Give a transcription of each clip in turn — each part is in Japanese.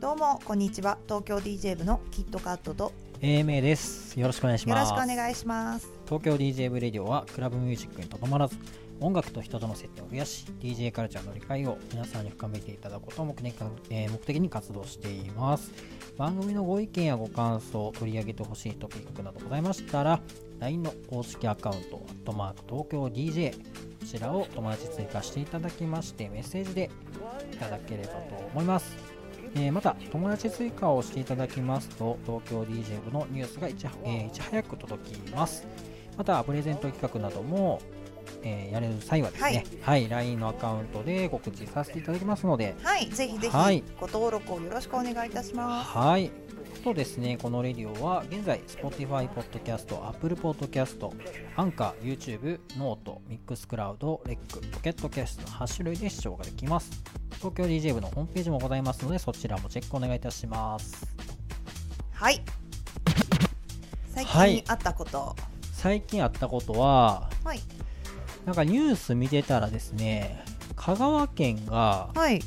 どうもこんにちは東京 DJ 部のキットカットと AMA です。よろしくお願いしよろます。しくお願いします東京 DJ ブレディオはクラブミュージックにとどまらず、音楽と人との接点を増やし、DJ カルチャーの理解を皆さんに深めていただくことを目的,、えー目的に活動しています。番組のご意見やご感想、取り上げてほしいトピックなどございましたら、LINE の公式アカウント、アットマーク東京 DJ、こちらを友達追加していただきまして、メッセージでいただければと思います。えーまた友達追加をしていただきますと東京 DJ 部のニュースがいち,、えーいち早く届きますまたプレゼント企画なども、えーやれる際はですね、はい。LINE のアカウントで告知させていただきますので。はいぜひぜひはい。ご登録をよろしくお願いいたします。はい。とですねこのレディオは現在 Spotify、Podcast、Apple Podcast、アンカー、YouTube、 note、 Mixcloud、レック、 Pocket Casts の8種類で視聴ができます。東京 DJ 部のホームページもございますのでそちらもチェックお願いいたします。はい。最はい。近あったこと。最近あったことははいなんかニュース見てたらですね香川県がはい。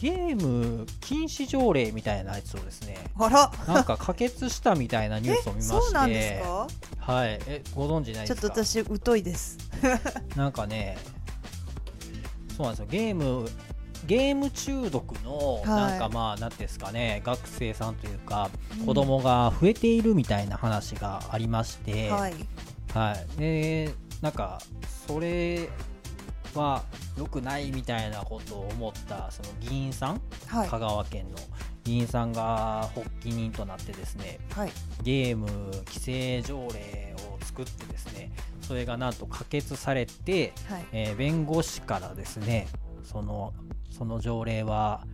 ゲーム禁止条例みたいなやつをですねあら。なんか可決したみたいなニュースを見まして。そうなんですか？はい。えご存知ないちょっですかと私疎いです。なんかねそうなんですよ。ゲームゲーム中毒のはい。なんかまあなんていうんですかね学生さんというかうん。子供が増えているみたいな話がありまして、はい。はい、でなんかそれは良くないみたいなことを思ったその議員さん、はい。香川県の議員さんが発起人となってですねはい。ゲーム規制条例を作ってですねそれがなんと可決されて、はい。えー弁護士からですねそのその条例は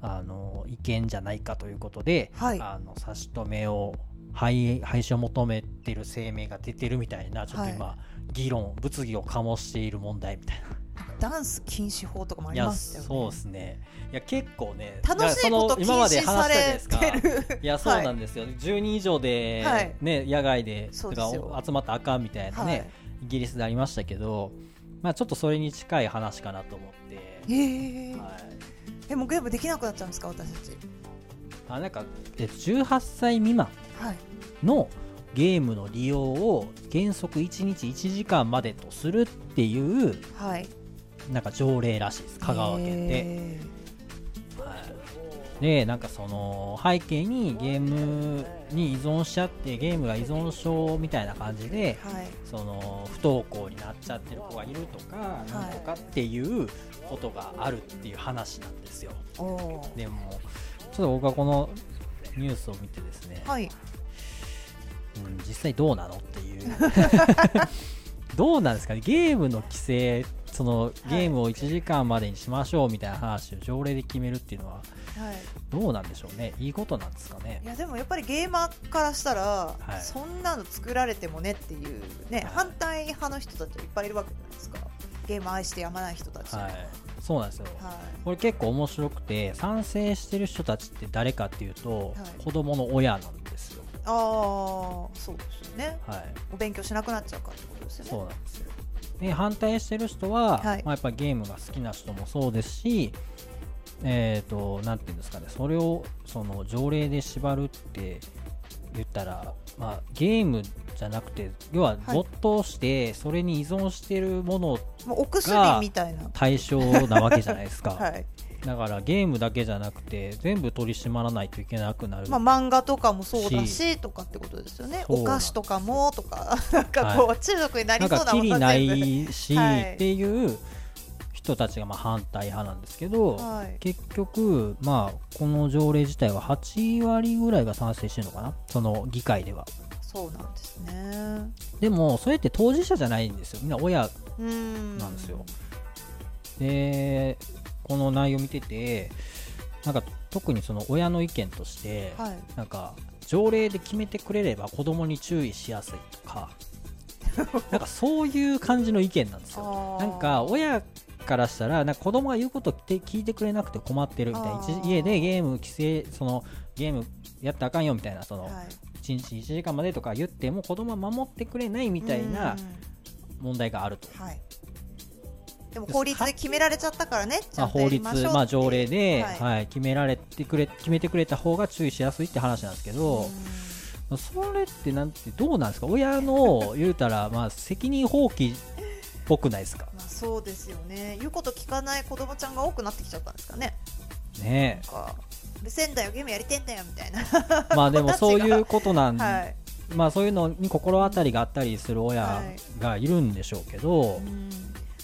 あの違憲じゃないかということで、はい。あの差し止めを廃廃止を求めてる声明が出てるみたいなちょっと今、議論物議を醸している問題みたいな。ダンス禁止法とかもありますよね。そうですね。いや結構ね楽しいこと禁止されてる。いやそうなんですよ、10人以上で、はい。ね、野外で集まったらあかんみたいなね、はい。イギリスでありましたけど、まあ、ちょっとそれに近い話かなと思って、へえ。はい、でもゲームできなくなっちゃうんですか私たち。あなんかえ18歳未満はい。のゲームの利用を原則1日1時間までとするっていうはい。なんか条例らしいです。香川県で。へでなんかその背景にゲームに依存しちゃってゲームが依存症みたいな感じでーはい。その不登校になっちゃってる子がいるとか、なんとかっていうことがあるっていう話なんですよ。でもちょっと僕はこのニュースを見てですね、はいうん、実際どうなのっていう。どうなんですかね？ゲームの規制そのゲームを1時間までにしましょうみたいな話を条例で決めるっていうのははい。どうなんでしょうね？いいことなんですかね？いやでもやっぱりゲーマーからしたら、はい。そんなの作られてもねっていうね、はい。反対派の人たちいっぱいいるわけじゃないですか。ゲーム愛してやまない人たち。はい、そうなんですよ、はい。これ結構面白くて賛成してる人たちって誰かっていうと、はい。子供の親なんですよ、ああそうですよね。はい、お勉強しなくなっちゃうからってことですよね。そうなんですよ。で反対してる人は、はい。まあ、やっぱゲームが好きな人もそうですしえっ、となんていうんですかね。それをその条例で縛るって言ったら、まあ、ゲームじゃなくて要は没頭してそれに依存してるものもうお薬みたいな。対象なわけじゃないですか、はいだからゲームだけじゃなくて全部取り締まらないといけなくなる、まあ、漫画とかもそうだしとかってことですよね。お菓子とかもとかなんかこう、中毒になりそうなものきりないし、はい。っていう人たちがまあ反対派なんですけど、はい。結局、まあ、この条例自体は8割ぐらいが賛成してるのかな？その議会では。そうなんですね。でもそれって当事者じゃないんですよ。みんな親なんですよ、でこの内容見ててなんか特にその親の意見として、はい。なんか条例で決めてくれれば子供に注意しやすいとかなんかそういう感じの意見なんですよ。なんか親からしたらなんか子供が言うことって聞いてくれなくて困ってるみたいな家でゲーム規制そのゲームやったらあかんよみたいなその、はい。1日1時間までとか言っても子供は守ってくれないみたいなうん。問題があると。はいでも法律で決められちゃったからねまあ、法律、りまあ、条例で、ははいい決められてくれ決めてくれた方が注意しやすいって話なんですけど、うん。それってなんてどうなんですか？親の言うたら、まあ、責任放棄っぽくないですか？まあ、そうですよね。言うこと聞かない子供ちゃんが多くなってきちゃったんですかね。ね。なんかうるせえんだよゲームやりてんだよみたいな。え まあでも そういうことなん、はい。まあそういうのに心当たりがあったりする親がいるんでしょうけど、うん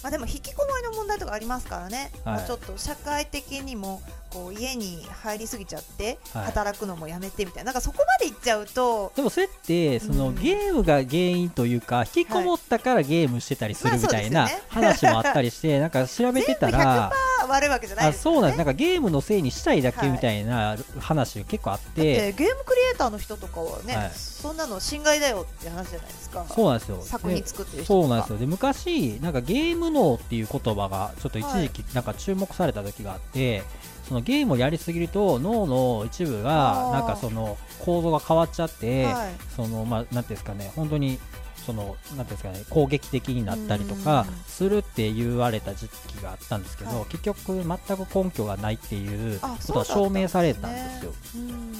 まあ、でも引きこもりの問題とかありますからね、はい。まあちょっと社会的にもこう家に入りすぎちゃってはい。働くのもやめてみたいな,、なんかそこまでいっちゃうとでもそれってその、うん。ゲームが原因というか引きこもったからゲームしてたりするみたいな話もあったりして、なんか調べてたら100%悪いわけじゃないあそうなんです。なんかゲームのせいにしたいだけみたいな話が結構あって、でゲームクリエイターの人とかはね、はい。そんなの侵害だよって話じゃないですか。そうなんですよ。作品作ってるで人そうなんですよ。で昔なんかゲーム脳っていう言葉がちょっと一時期なんか注目された時があって、そのゲームをやりすぎると脳の一部がなんかその構造が変わっちゃって、はい。そのまあなんていうんですかね本当にそのなんですかね攻撃的になったりとかうん。するって言われた時期があったんですけど、はい。結局全く根拠がないっていうあことは証明されたんですよ。うん。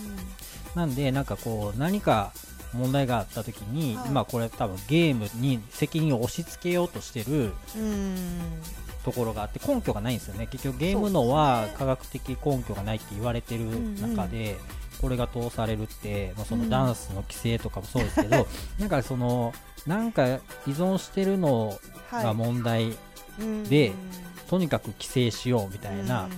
なんでなんかこう何か問題があった時に、はい。今これ多分ゲームに責任を押し付けようとしてるうん。ところがあって根拠がないんですよね。結局ゲームのは科学的根拠がないって言われてる中で、これが通されるって、まあ、そのダンスの規制とかもそうですけど、なんかそのなんか依存してるのが問題、うんでとにかく規制しようみたいなうん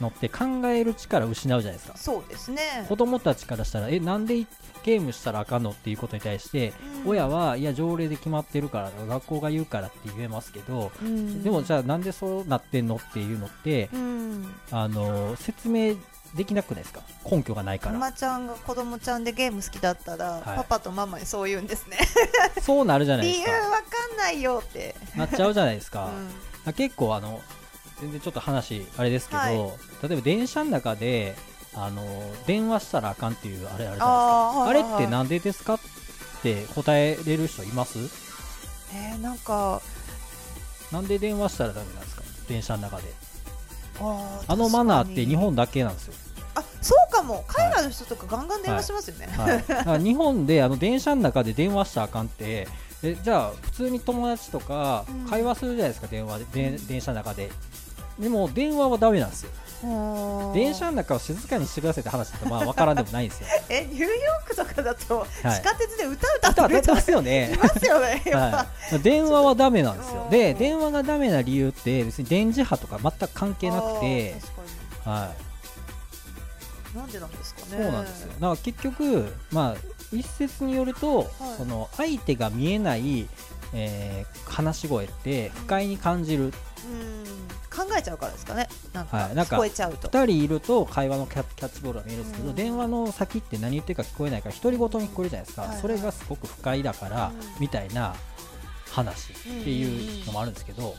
のって考える力を失うじゃないですか。そうですね。子供たちからしたらえなんでゲームしたらあかんのっていうことに対して、うん。親はいや条例で決まってるから学校が言うからって言えますけど、うん。でもじゃあなんでそうなってんのっていうのって、うん。あの説明できなくないですか？根拠がないから、ママちゃんが子供ちゃんでゲーム好きだったら、はい。パパとママにそう言うんですね。そうなるじゃないで 理由すかわかんないよって、なっちゃうじゃないですうか、んあ結構あの全然ちょっと話あれですけど、はい。例えば電車の中であの電話したらあかんっていうあれあるじゃないですか。あれはいはいってなんでですかって答えれる人います？えー、なんかなんで電話したらダメなんですか？電車の中で。あのマナーって日本だけなんですよ、あそうかも。海外の人とかガンガン電話しますよね、はい、だから日本であの電車の中で電話したらあかんってえじゃあ普通に友達とかうん。会話するじゃないですか、電話でで電車の中ででも電話はダメなんですよ。電車の中を静かにしてくださいって話だとまあ分からんでもないんですよ。えニューヨークとかだと、はい。地下鉄で歌歌歌ってますよいねます。よね、はい、電話はダメなんですよ。うん。で電話がダメな理由って別に電磁波とか全く関係なくて。はい。になんでなんですかね。そうなんですよ。だから結局、まあ、一説によると、その相手が見えない、えー話し声って不快に感じる、うん考えちゃうからですかね。なんか,、聞こえちゃうと。2人いると会話のキャキャッチボールは見えるんですけど、うん。電話の先って何言ってるか聞こえないから独り言に聞こえるじゃないですか、はいはい。それがすごく不快だから、うんみたいな話っていうのもあるんですけど、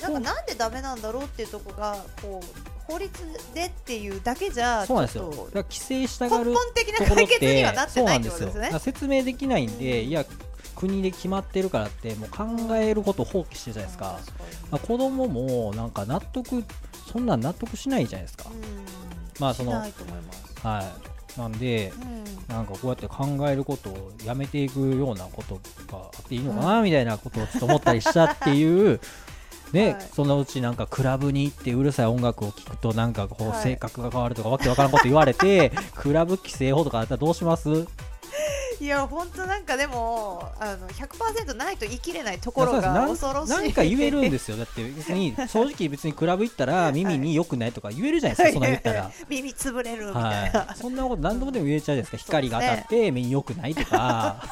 なんかなんでダメなんだろうっていうとこがこう法律でっていうだけじゃそうなんですよ。規制したとがる根本的な解決にてはなってなないんですよってことですね説明できないんで、うん。いや国で決まってるからってもう考えることを放棄してるじゃないですか、まあ、子供もなんか納得そんなん納得しないじゃないですか、うん。まあそのはい。なんでうん。なんかこうやって考えることをやめていくようなことがあっていいのかなみたいなことをちょっと思ったりしたっていうで、はい。そのうちなんかクラブに行ってうるさい音楽を聴くとなんかこうはい。性格が変わるとかわけわからんこと言われて クラブ規制法とかあったらどうします？いや本当なんかでもあの100%ないと言い切れないところが恐ろしいです。なんなんか言えるんですよ。だって別に 正直別にクラブ行ったら耳に良くないとか言えるじゃないですか、そんな言ったら。耳潰れるみたいな、はい、そんなこと何度もでも言えちゃうじゃないですか、光が当たって目に良くないとか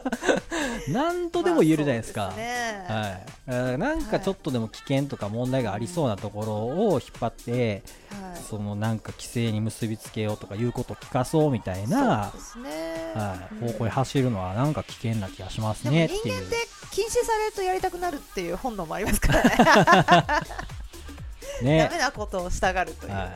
何度でも言えるじゃないですか、はい、なんかちょっとでも危険とか問題がありそうなところを引っ張って、はい。そのなんか規制に結びつけようとかいうことを聞かそうみたいなはい、うん。方向に走るのはなんか危険な気がしますねっていう。人間って危禁止されるとやりたくなるっていう本能もありますからね。ね。ダメなことをしたがるという、ははいい、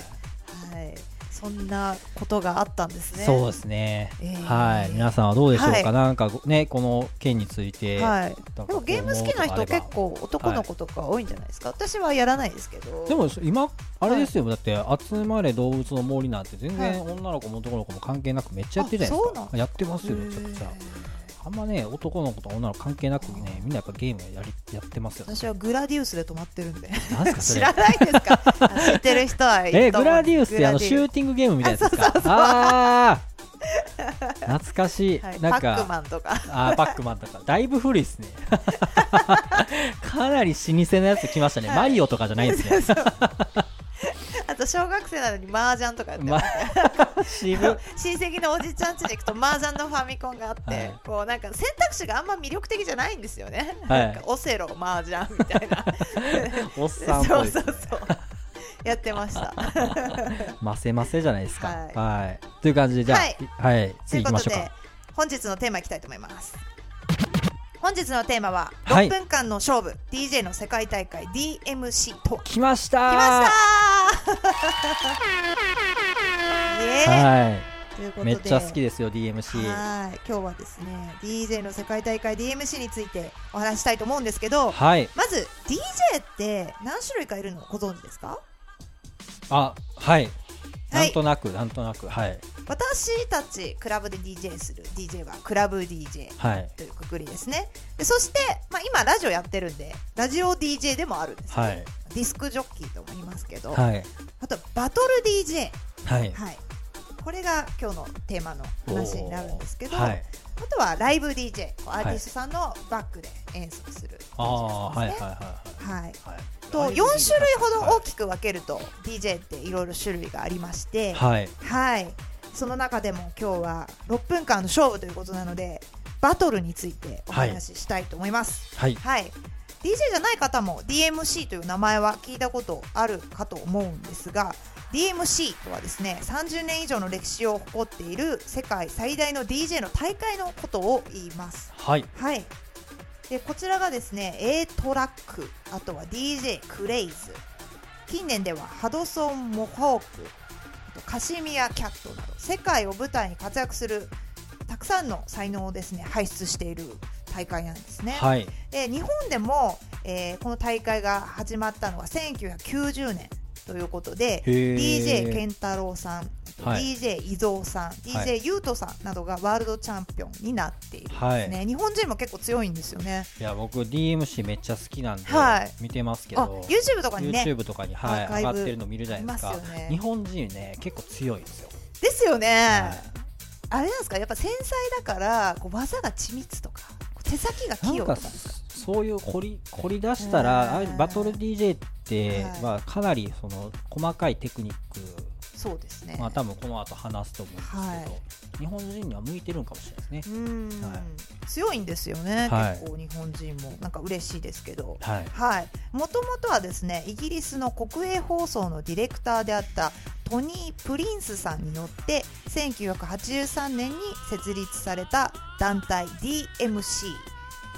そんなことがあったんですね。そうですね、えー。はい。皆さんはどうでしょうか、はい。なんかねこの件について、はい。でもゲーム好きな人結構男の子とか多いんじゃないですか、私はやらないですけど。でも今あれですよ、だって集まれ動物の森なんて全然は女の子も男の子も関係なくめっちゃやってるじゃないですか。やってますよめちゃくちゃあんまね男の子と女の子関係なくねみんなやっぱゲームやりやってますよ私はグラディウスで止まってるんで。なんすかそれ。知らないですか？あ 知ってる人はいえると思う。グラディウスってあのシューティングゲームみたいなやつですか？ああー懐かしい、スはい、なんパックかマンとか。あーパックマンとか。だいぶ古いですね。かなり老舗のやつ来ましたね、はい。マリオとかじゃないですね。そう。あと小学生なのに麻雀とかやってまます、渋。親戚のおじちゃん家に行くと麻雀のファミコンがあって、はい。こうなんか選択肢があんま魅力的じゃないんですよね、はい。なんかオセロ麻雀みたいな。おっさんっそうぽい。ですねそうそう。やってました。ませませじゃないですか。はい。はい。という感じで、じゃあ、ははい。い、とい。次うことで行きましょうか。本日のテーマいきたいと思います本日のテーマははい。6分間の勝負、DJ の世界大会 DMC と。は来ました。来ました。はということで。い。めっちゃ好きですよ、DMC。はい。今日はですね DJ の世界大会 DMC についてお話ししたいと思うんですけどはい。まず DJ って何種類かいるのご存知ですか？あ、はい。はないんとなく、なんとなく、はい。私たちクラブで DJ する DJ はクラブ DJ はい。というくくりですねでそして、まあ、今ラジオやってるんでラジオ DJ でもあるんですね、はい。ディスクジョッキーとも言いますけど、はい。あとバトル DJ、はい。はい、これが今日のテーマの話になるんですけど、はい。あとはライブ DJ アーティストさんのバックで演奏する DJ ああ、はい、はい、ですねはい。はいはい。と4種類ほど大きく分けると DJ っていろいろ種類がありまして、はい。はい、その中でも今日は6分間の勝負ということなのでバトルについてお話ししたいと思います。はい。はい、DJ じゃない方も DMC という名前は聞いたことあるかと思うんですが DMC とはですね30年以上の歴史を誇っている世界最大の DJ の大会のことを言います。はい。はいでこちらがですね A トラックあとは DJ クレイズ近年ではハドソン・モホークカシミヤ・キャットなど世界を舞台に活躍するたくさんの才能をですね輩出している大会なんですね。はい。で日本でも、えーこの大会が始まったのは1990年ということで DJ 健太郎さん、はい。DJ 伊蔵さん、はい。DJ ゆうとさんなどがワールドチャンピオンになっているんですね、日本人も結構強いんですよね。いや、僕、DMC めっちゃ好きなんではい、見てますけあど。YouTube とかにね YouTube とかに、はい、上がってるの見るじゃないですか。ね。日本人ね結構強いんですよ、ですよね、はい。あれなんですか？やっぱ繊細だからこう技が緻密とか手先が器用とか。そういう凝り凝り出したら、うん。ああいうバトル DJ って、はい。まあ、かなりその細かいテクニック、そうですね、まあ多分この後話すと思うんですけど、はい。日本人には向いてるんかもしれないですね。うん、はい。強いんですよね、はい。結構日本人も。なんか嬉しいですけど。もともとはですねイギリスの国営放送のディレクターであったトニー・プリンスさんによって1983年に設立された団体 DMC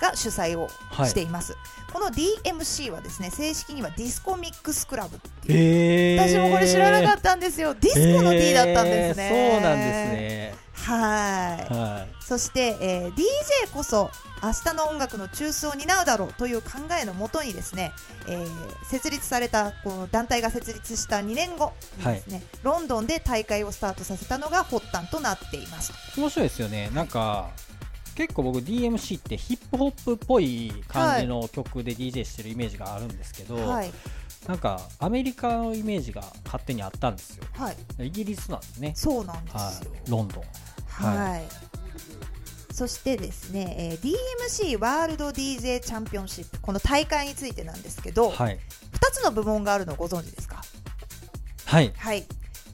が主催をしています、この DMC はですね正式にはディスコミックスクラブっていう、えー、私もこれ知らなかったんですよ。ディスコの D だったんですね、えー。そうなんですね。はい。はそして、えー DJ こそ明日の音楽の中枢を担うだろうという考えのもとにですね、えー設立されたこの団体が設立した2年後にですね、ロンドンで大会をスタートさせたのが発端となっています。い、面白いですよね。なんか結構僕 DMC ってヒップホップっぽい感じの曲で DJ してるイメージがあるんですけど、はい、なんかアメリカのイメージが勝手にあったんですよ。はい、イギリスなんですね。そうなんですよ。はい、ロンドン。はい。そしてですね、えー DMC ワールド DJ チャンピオンシップこの大会についてなんですけど、はい。2つの部門があるのをご存知ですか？はい。はい、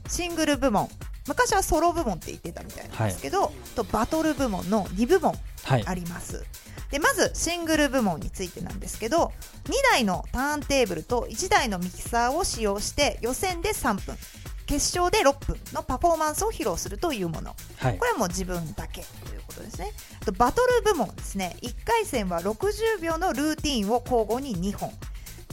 シングル部門昔はソロ部門って言ってたみたいなんですけど、とバトル部門の2部門はい。あります。でまずシングル部門についてなんですけど2台のターンテーブルと1台のミキサーを使用して予選で3分決勝で6分のパフォーマンスを披露するというもの。はい。これはもう自分だけということですね。あとバトル部門ですね。1回戦は60秒のルーティンを交互に2本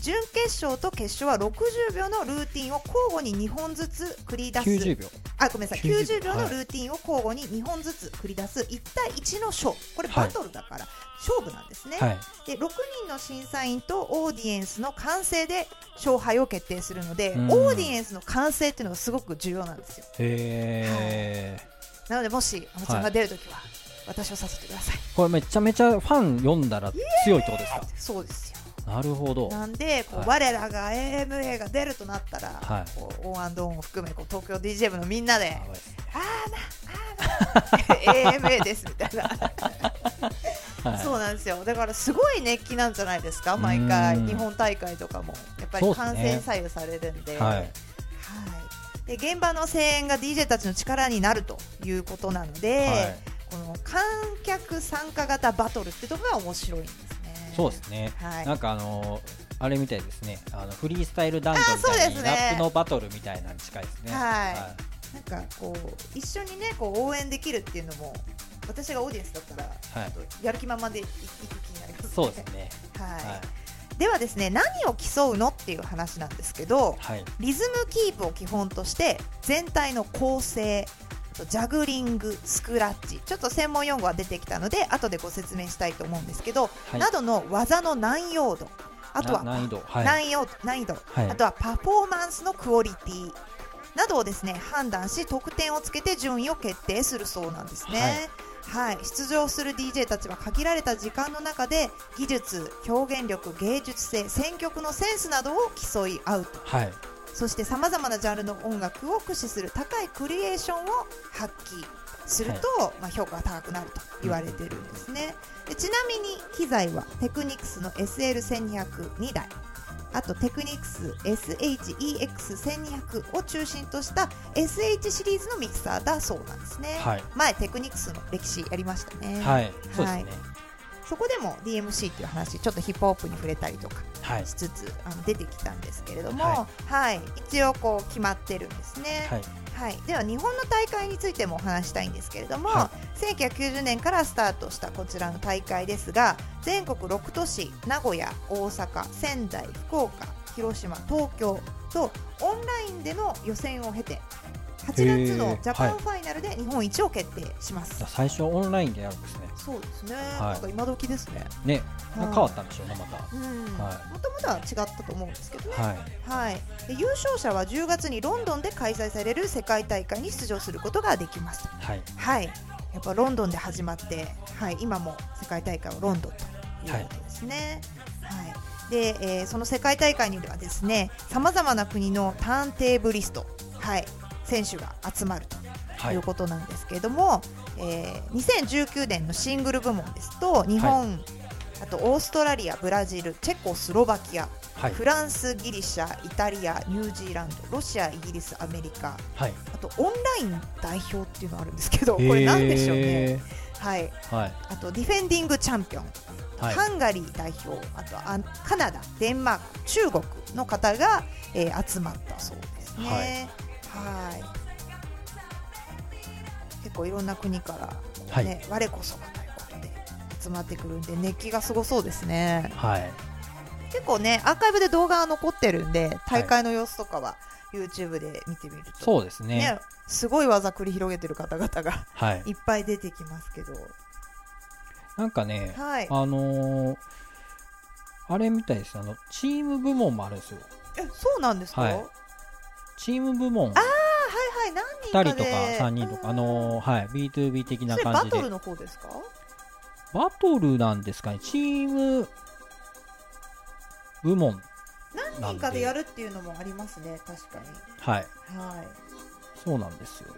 準決勝と決勝は60秒のルーティンを交互に2本ずつ繰り出す。90秒。あごめんなさい。90 90秒。のルーティンを交互に2本ずつ繰り出す。1対1の勝。負これはい。バトルだから勝負なんですね、はい。で6人の審査員とオーディエンスの完成で勝敗を決定するのでうん。オーディエンスの完成っていうのがすごく重要なんですよ。へえなのでもしあのちゃんが出るときは私を誘ってください、これめちゃめちゃファン読んだら強いってことですか？そうですよなるほど。なんでこう、はい。我らが AMA が出るとなったら、はい。こうオーアンドオンを含めこう東京 DJ 部のみんなでやばいあーなあーな AMA ですみたいな。はい。そうなんですよ。だからすごい熱気なんじゃないですか？毎回。うん日本大会とかも。やっぱり観戦左右されるんで,、はい。はい。で現場の声援が DJ たちの力になるということなので、はい。この観客参加型バトルってところが面白いんですね。そうですね。はい。なんかあのーあれみたいですね。あのフリースタイルダンジョンみたいにラップのバトルみたいなのに近いですね。はい。なんかこう一緒にねこう応援できるっていうのも私がオーディエンスだったら、やる気満々でいいく気になります、ね、そうですね。はい、はい。ではですね何を競うのっていう話なんですけどはい。リズムキープを基本として全体の構成ジャグリングスクラッチ。ちょっと専門用語が出てきたので後でご説明したいと思うんですけど、はい。などの技の難易度。あとはな難易度。はい。難易度難易度、はい。あとはパフォーマンスのクオリティ。などをですね判断し得点をつけて順位を決定するそうなんですね。はい、出場する DJ たちは限られた時間の中で技術、表現力、芸術性、選曲のセンスなどを競い合うと。はいそしてさまざまなジャンルの音楽を駆使する高いクリエーションを発揮すると、まあ、評価が高くなると言われているんですね。でちなみに機材はテクニクスの SL1202 台。あとテクニクス SHEX1200 を中心とした SH シリーズのミキサーだそうなんですね、はい。前テクニクスの歴史やりましたね、はい。そうですねそこでも DMC っていう話ちょっとヒップホップに触れたりとかはい。しつつあの出てきたんですけれども、ははい。一応こう決まってるんですね、はい。はい。では日本の大会についてもお話したいんですけれども、は1990年からスタートしたこちらの大会ですが全国6都市名古屋大阪仙台福岡広島東京とオンラインでの予選を経て8月のジャパンファイナルで日本一を決定します、じゃあ最初オンラインでやるんですね。そうですね、い。なんか今時ですね。ね。はい変わったんでしょうねまた。もともとは違ったと思うんですけどね。はい。はい、で優勝者は10月にロンドンで開催される世界大会に出場することができます。はい。はい、やっぱロンドンで始まって、はい、今も世界大会はロンドンということですね。はい、で、えーその世界大会にはですね、さまざまな国のターンテーブリスト、はい、選手が集まるとはい。いうことなんですけれども、えー2019年のシングル部門ですと日本、あとオーストラリア、ブラジル、チェコスロバキア、はい。フランス、ギリシャ、イタリア、ニュージーランド、ロシア、イギリス、アメリカ、はい。あとオンライン代表っていうのがあるんですけど、これなんでしょうね。へはい、ーはい。あとディフェンディングチャンピオン、はい。ハンガリー代表、あとあカナダ、デンマーク、中国の方が、えー集まったそうですね。はい。結構いろんな国から、はい。ね、我こそはということで集まってくるんで熱気がすごそうですね。はい。結構ねアーカイブで動画が残ってるんで大会の様子とかは YouTube で見てみると、そうですね。ねすごい技繰り広げてる方々がはい。いっぱい出てきますけど。なんかねはい。あのーあれみたいです。あのチーム部門もあるんですよ。えそうなんですか、はいはい、チーム部門。はい何人か2で人とか3人とか。あのーはい。B2B 的な感じで。バトルの方ですか？バトルなんですかね。チーム部門何人かでやるっていうのもありますね。確かに。はい。はい。そうなんですよ。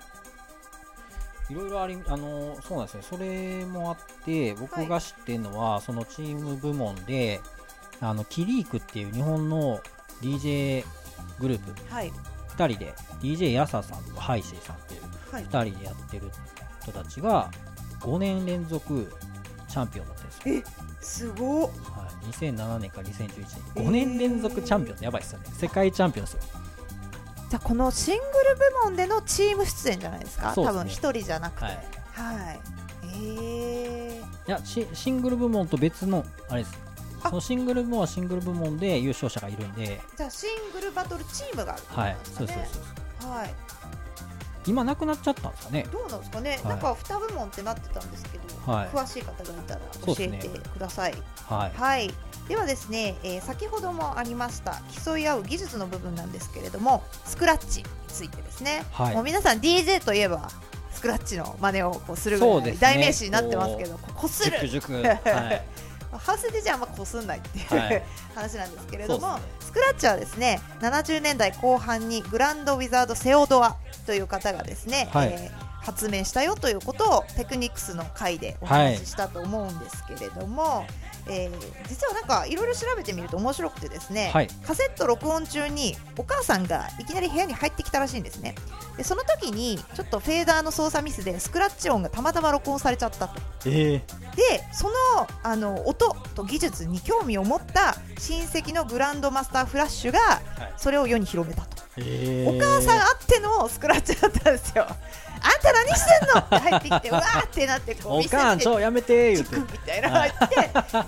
いろいろありあのーそうなんですねそれもあって僕が知ってるのは、そのチーム部門であの Kireek っていう日本の DJ グループ。はい2人で DJ Yasa さんとハイシーさんっていうはい。2人でやってる人たちが5年連続チャンピオンだったんですよ、えすごっ。はい、2007年から2011えー。年5年連続チャンピオンってやばいですよね。世界チャンピオンですよ。じゃあこのシングル部門でのチーム出演じゃないですか？すね。多分一人じゃなくて。ははい。い、えいやシシングル部門と別のあれです。あそのシングル部門はシングル部門で優勝者がいるんで。じゃあシングルバトルチームがあるってことはないうはい。今なくなっちゃったんですかね。どうなんですかね、はい。なんか2部門ってなってたんですけど、はい。詳しい方がいたら教えてください。はい。はい、ではですね、えー先ほどもありました競い合う技術の部分なんですけれどもスクラッチについてですね、はい。もう皆さん DJ といえばスクラッチの真似をこうするぐらい代名詞になってますけどここする。塾 塾はいハウスでじゃああんまこすんないっていう、はい。話なんですけれども、ね。スクラッチはですね70年代後半にグランドウィザード・セオドアという方がですね、はい。えー発明したよということをテクニクスの回でお話ししたと思うんですけれども、えー実はなんかいろいろ調べてみると面白くてですね、はい。カセット録音中にお母さんがいきなり部屋に入ってきたらしいんですね。でその時にちょっとフェーダーの操作ミスでスクラッチ音がたまたま録音されちゃったと。ええでそのあの音と技術に興味を持った親戚のグランドマスターフラッシュがはい。それを世に広めたと、えお母さんあってのスクラッチだったんですよあんた何してんのって入ってきてうわーってなってこうおかんちょやめて言うて。チクみたいな入って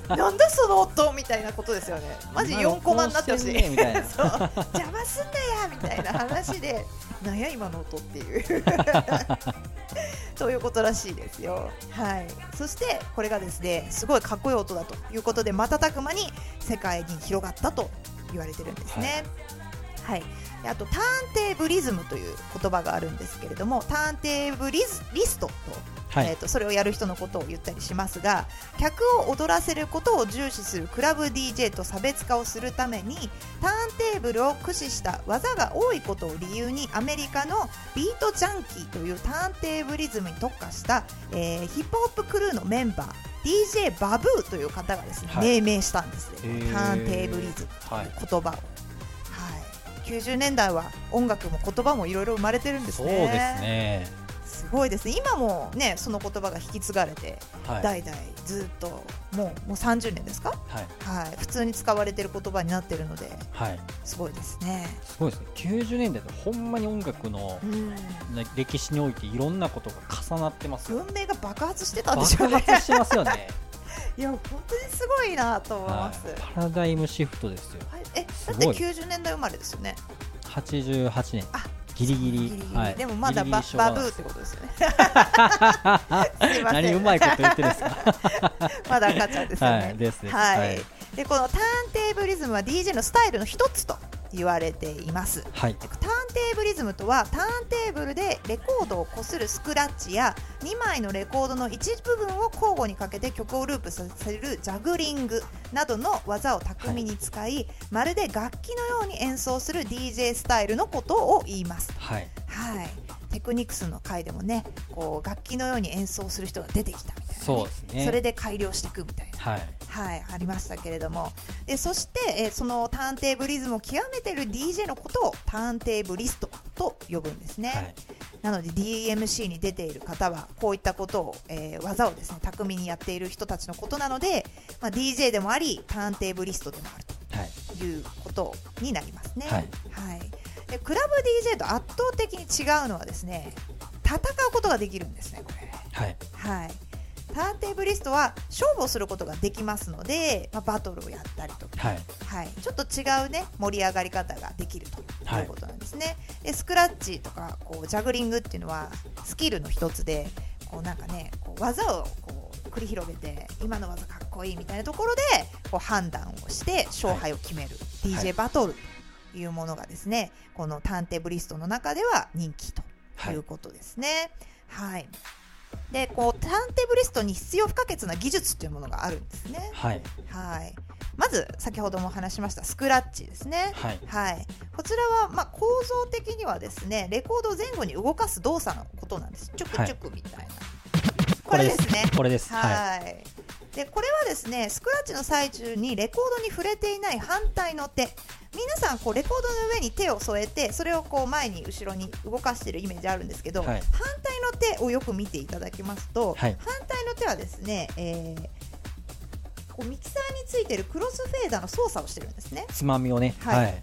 なんだその音みたいなことですよね。マジ4コマになってほしい。そう。邪魔すんなやみたいな話でなんや今の音っていう。ということらしいですよ。はい。そしてこれがですねすごいかっこいい音だということで瞬く間に世界に広がったと言われてるんですね。はい、であとターンテーブリズムという言葉があるんですけれどもターンテーブリズリストとはい、えー、とそれをやる人のことを言ったりしますが客を踊らせることを重視するクラブ DJ と差別化をするためにターンテーブルを駆使した技が多いことを理由にアメリカのビートジャンキーというターンテーブリズムに特化した、えーヒップホップクルーのメンバー DJ バブーという方がですね、はい。命名したんですね、へー。ターンテーブリズムという言葉を。はい90年代は音楽も言葉もいろいろ生まれてるんですね。そうですね。すごいですね。今もねその言葉が引き継がれて、はい。代々ずっともうもう30年ですか？はい。はい。普通に使われてる言葉になってるのではい。すごいですね。すごいですね。90年代ってほんまに音楽の歴史においていろんなことが重なってますよ。文明が爆発してたんでしょう爆ね発してますよね いや本当にすごいなと思いはます、い。パラダイムシフトですよ。はい、えだってすごい90年代生まれですよね。88年。あギリギリ。はい。でもまだババブーってことですよね。す何うまいこと言ってるんですか？まだ赤ちゃんですよね。はい。ですです。はい。はい。でこのターンテーブリズムは DJ のスタイルの一つと言われています。はい。ターンテーブリズムとはターンテーブルでレコードをこするスクラッチや2枚のレコードの一部分を交互にかけて曲をループさせるジャグリングなどの技を巧みに使い、まるで楽器のように演奏する DJ スタイルのことを言います。はい。はい、テクニクスの回でもねこう楽器のように演奏する人が出てきたみたいな、ね、そうですね。それで改良していくみたいな、はいはい、ありましたけれども。でそして、えーそのターンテーブリズムを極めてる DJ のことをターンテーブリストと呼ぶんですね、はい。なので DMC に出ている方はこういったことを、えー技をですね巧みにやっている人たちのことなので、まあ、DJ でもありターンテーブリストでもあるとはい。いうことになりますね。はい。はい。でクラブ DJ と圧倒的に違うのはですね戦うことができるんですね、これ。はい。はいターンテーブリストは勝負をすることができますので、まあ、バトルをやったりとか、はい。はい、ちょっと違う、ね、盛り上がり方ができるとはい。いうことなんですね。でスクラッチとかこうジャグリングっていうのはスキルの一つでこうなんかねこう技をこう繰り広げて今の技かっこいいみたいなところでこう判断をして勝敗を決める、はい。DJ バトルというものがですねこのターンテーブリストの中では人気とはいいうことですね。はいでこうターンテーブリストに必要不可欠な技術というものがあるんですね。はいはい、まず先ほども話しましたスクラッチですね。はいはい、こちらは、まあ、構造的にはですねレコードを前後に動かす動作のことなんです。チュクチュクみたいな。これですね。これですははい。でこれはですねスクラッチの最中にレコードに触れていない反対の手。皆さんこうレコードの上に手を添えてそれをこう前に後ろに動かしているイメージあるんですけど、はい。反対の手をよく見ていただきますと、はい。反対の手はですね、えーこうミキサーについているクロスフェーダーの操作をしてるんですね。いつまみをね。はい。はい。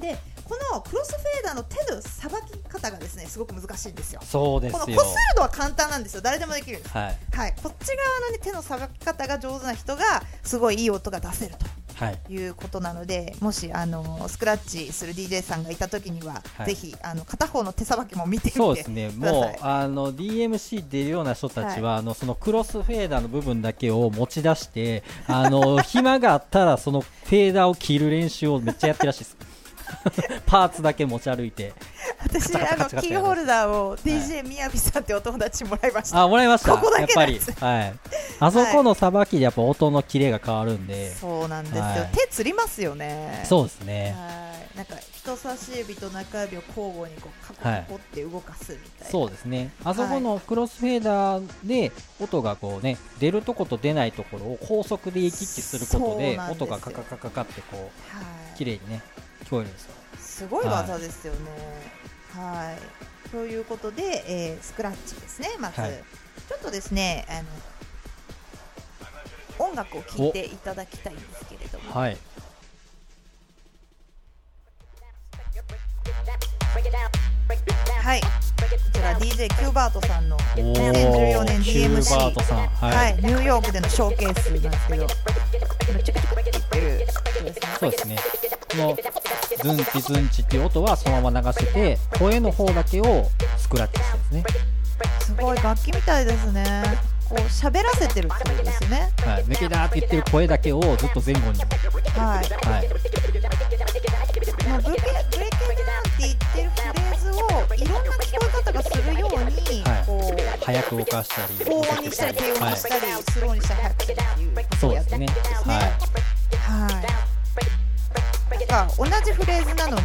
でここのクロスフェーダーの手のさばき方がですねすごく難しいんですよ。そうですよ。このこするのは簡単なんですよ。誰でもできるんです。はい。はい。こっち側の、ね、手のさばき方が上手な人がすごいいい音が出せるとはい。いうことなのでもしあのスクラッチする DJ さんがいた時には、はい。ぜひあの片方の手さばきも見てみてそうですね、もうあの DMC 出るような人たちは、あのそのクロスフェーダーの部分だけを持ち出して、あの 暇があったらそのフェーダーを切る練習をめっちゃやってるらしいです。パーツだけ持ち歩いて、私あのキーホルダーを DJ みやびさんってお友達にもらいました、あもらいました、ここだやっぱり。はい、あそこのさばきでやっぱ音のキレが変わるんで、そうなんですよ、はい。手つりますよね。そうですね、はい。なんか人差し指と中指を交互にこうカコはいカコって動かすみたいな、そうですね、あそこのクロスフェーダーで音がこうね出るとこと出ないところを高速で行き来することで音がカカカカカってこうはい。綺麗にね聞こえるんですよ。すごい技ですよね。はい。ということで、えースクラッチですね。まず、はいちょっとですね、あの音楽を聴いていただきたいんですけれども、はいはい。こちら DJ キューバートさんのおー2014年 DMC はい、はい、ニューヨークでのショーケースなんですけど、今チュクチュクってる。そうですねこのズンチズンチっていう音はそのまま流してて声の方だけをスクラッチしてるんですねすごい楽器みたいですね。こう喋らせてるってことですね。はいメケダーって言ってる声だけをずっと前後にはい。はいもうブレこう早く動かしたり高音にしたり低音はいにしたり、スローにしたり早くしたりっていうそうですね。ははい。なんか同じフレーズなのに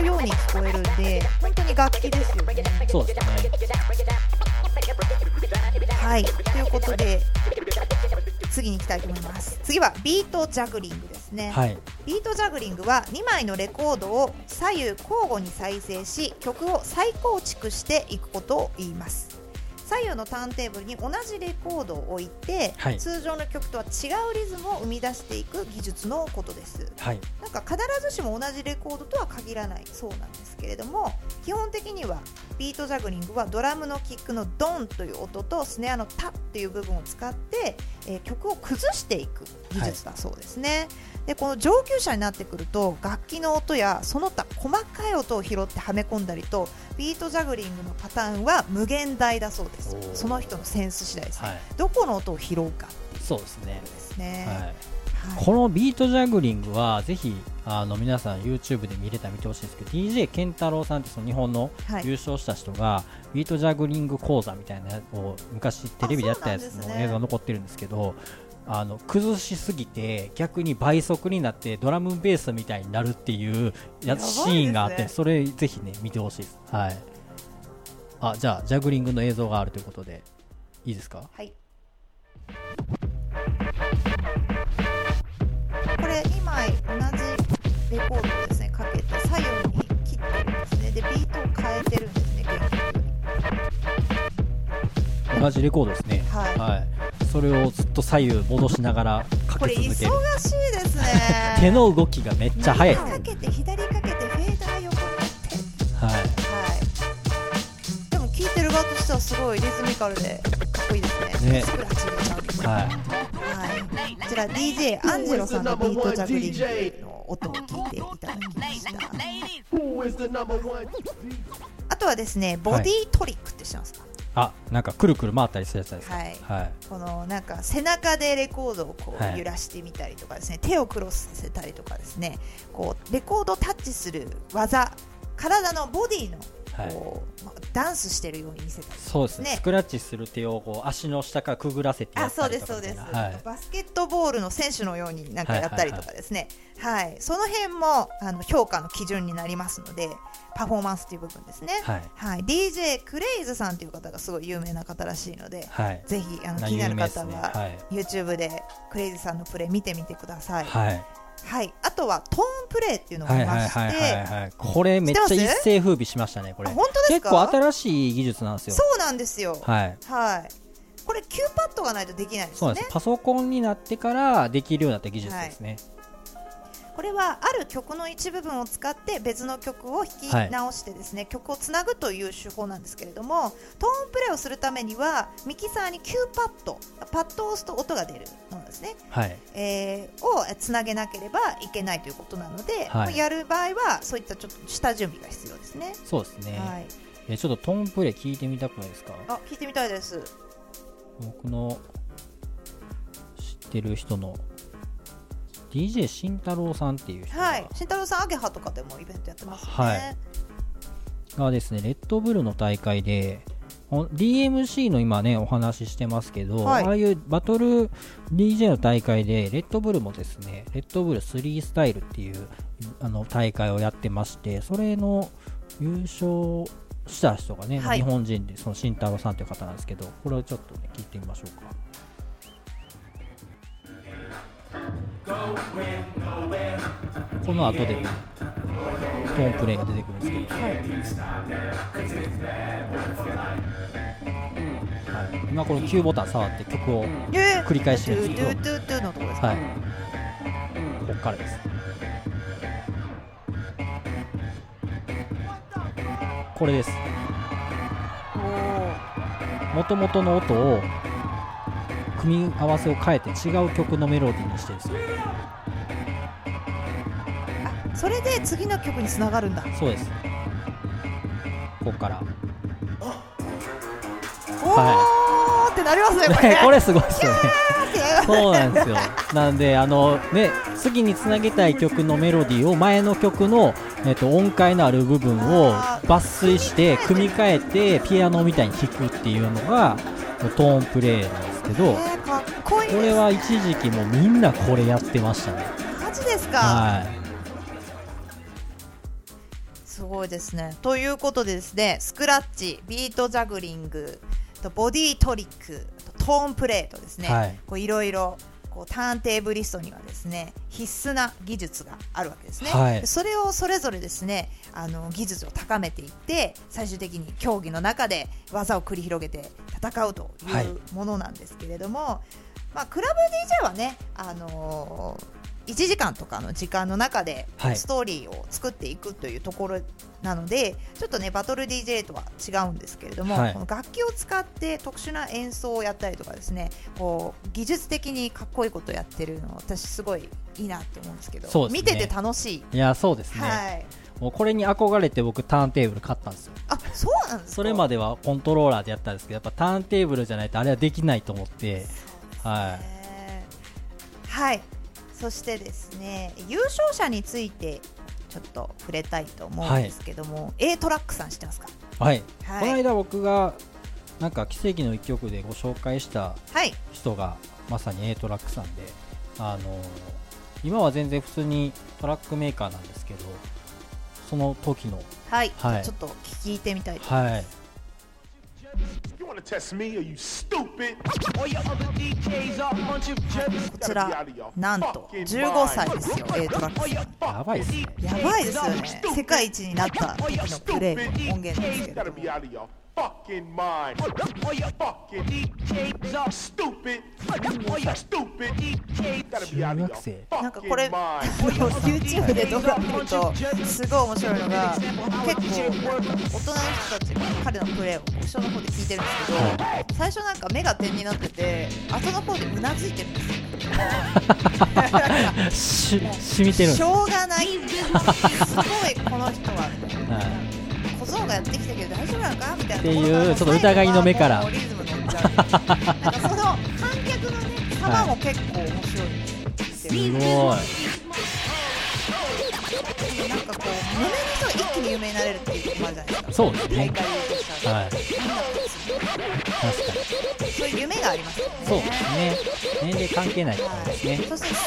違うように聞こえるんで本当に楽器ですよね。いそうですね。はい、ということで次に行きたいと思います。次はビートジャグリングですね、はい。ビートジャグリングは2枚のレコードを左右交互に再生し曲を再構築していくことを言います左右のターンテーブルに同じレコードを置いて、はい。通常の曲とは違うリズムを生み出していく技術のことです。はい。なんか必ずしも同じレコードとは限らないそうなんですけれども基本的にはビートジャグリングはドラムのキックのドンという音とスネアのタっていう部分を使って、えー曲を崩していく技術だそうですね、でこの上級者になってくると楽器の音やその他細かい音を拾ってはめ込んだりとビートジャグリングのパターンは無限大だそうです。その人のセンス次第です。ね、はい。どこの音を拾うか。そうですね。ですね、はい。はい。このビートジャグリングはぜひあの皆さん YouTube で見れたら見てほしいんですけど DJ 健太郎さんってその日本のはい。優勝した人が、ビートジャグリング講座みたいなやつを昔テレビでやったやつの映像が残ってるんですけどあの崩しすぎて逆に倍速になってドラムベースみたいになるっていうややばいですね。シーンがあってそれぜひね見てほしいです。はい。あじゃあジャグリングの映像があるということでいいですか？はい。これ2枚同じレコードをですねかけて左右に切ってるんですね。でビートを変えてるんですね。同じレコードですね。はいそれをずっと左右戻しながらかこれ忙しいけ続けるですね。手の動きがめっちゃ速い右かけて左かけてフェーダー横にやって。はいはい。でも聴いてる側としてはすごいリズミカルでかっこいいですね。ねスクラッチ入れちゃうんですよはいはい、こちら DJ アンジェロさんのビートジャグリングの音を聞いていただきました。あとはですね、ボディートリックって知ってますか、あなんかくるくる回ったりするやつですか？はい。はい。このなんか背中でレコードをこはいう揺らしてみたりとかですね、手をクロスさせたりとかですね。こうレコードをタッチする技体のボディのはい。こう、まあダンスしてるように見せたりそうですね。ねスクラッチする手をこう足の下からくぐらせてやあそうったりとですそうです、バスケットボールの選手のようになんかやったりとかです。ねはい。その辺もあの評価の基準になりますのでパフォーマンスという部分ですね。はい。はい、DJ クレイズさんという方がすごい有名な方らしいので、はい。ぜひあのな気になる方は、ねはい。YouTube でクレイズさんのプレイ見てみてください。はい、はい。あとはトーンプレイっていうのがはいありまして、はいはいはいはいこれめっちゃ一世風靡しましたねこれ。あ本当ですか？結構新しい技術なんですよ。そうなんですよ。はい。はい。これ Q パッドがないとできないですね。そうなんです。パソコンになってからできるようになった技術ですねこれはある曲の一部分を使って別の曲を弾き直してですね、曲をつなぐという手法なんですけれどもトーンプレイをするためにはミキサーに Q パッドパッドを押すと音が出るものですね、はい。えーをつなげなければいけないということなので、はい。やる場合はそういったちょっと下準備が必要ですね。そうですね、はい、えちょっとトーンプレイ聞いてみたくないですか？あ聞いてみたいです。僕の知ってる人の DJ 慎太郎さんっていう人が,、はい、慎太郎さんアゲハとかでもイベントやってますよね。はい。がですねレッドブルの大会で DMC の今ねお話ししてますけど、はい。ああいうバトル DJ の大会でレッドブルもですねレッドブル3スタイルっていうあの大会をやってましてそれの優勝した人がね、はい。日本人でその慎太郎さんという方なんですけどこれをちょっとね聞いてみましょうかこの後でねトーンプレイが出てくるんですけど、はい、今この Q ボタン触って曲をえー。繰り返してるんですけど。はい。こっからです。これです。おー。元々の音を組み合わせを変えて違う曲のメロディーにしてるんですよあそれで次の曲につながるんだ。そうです。こっから。おーってなりますねこれね。これすごいですよね。そうなんですよ。なんであのね次につなげたい曲のメロディーを前の曲の、えっと音階のある部分を抜粋して組み替えてピアノみたいに弾くっていうのがトーンプレイなんですけどこれは一時期もうみんなこれやってましたねマジですか？はいすごいですね。ということでですね、スクラッチ、ビートジャグリング、とボディトリック、とトーンプレートですね。はいこういろいろこうターンテーブリストにはですね必須な技術があるわけですね、はい。でそれをそれぞれですねあの技術を高めていって最終的に競技の中で技を繰り広げて戦うとはい。いうものなんですけれども、まあ、クラブ DJ はね、あのー1時間とかの時間の中ではい。ストーリーを作っていくというところなので、ちょっとねバトル DJ とは違うんですけれども、はい。この楽器を使って特殊な演奏をやったりとかですねこう技術的にかっこいいことをやってるの私すごいいいなって思うんですけどね。見てて楽しい、いやそうですね、はい。もうこれに憧れて僕ターンテーブル買ったんですよ。あそうなんですか？それまではコントローラーでやったんですけどやっぱターンテーブルじゃないとあれはできないと思って。はねはいそしてですね優勝者についてちょっと触れたいと思うんですけども、A トラックさん知ってますか？い、はい。はい。この間僕がなんか奇跡の一曲でご紹介したはい。人がまさに A トラックさんであの今は全然普通にトラックメーカーなんですけどその時の。はい、はい。ちょっと聞いてみたいとはい You wanna test me? Are you stupid? All your other DJs are a bunch of jerks. こちらなんと15歳ですよ A トラックさんやばいですねやばいですよね世界一になった時のプレイの音源ですけど fucking mind. All your Fucking DJs are stupid. You stupid. You gotta be out of your 中学生なんか fucking これ. YouTube で動画見るとすごい面白いのが結構大人の人たちが彼のプレーを後ろの方で聞いてるんですけど最初なんか目が点になってて後の方でうなずいてるんですよね し染みてるしょうがない すごいこの人はみたいなはいがやってきたけど大丈夫なのかみたいなっていうちょっと疑いの目から。その観客のね様も結構面白い。んですごい。なんかこう胸の人が一気に有名になれるっていうこともあるじゃないですかそうですね。大会優勝したら、はいみんな確かにそういう夢がありますよねそうですね。年齢関係ないですね。はい、そして世界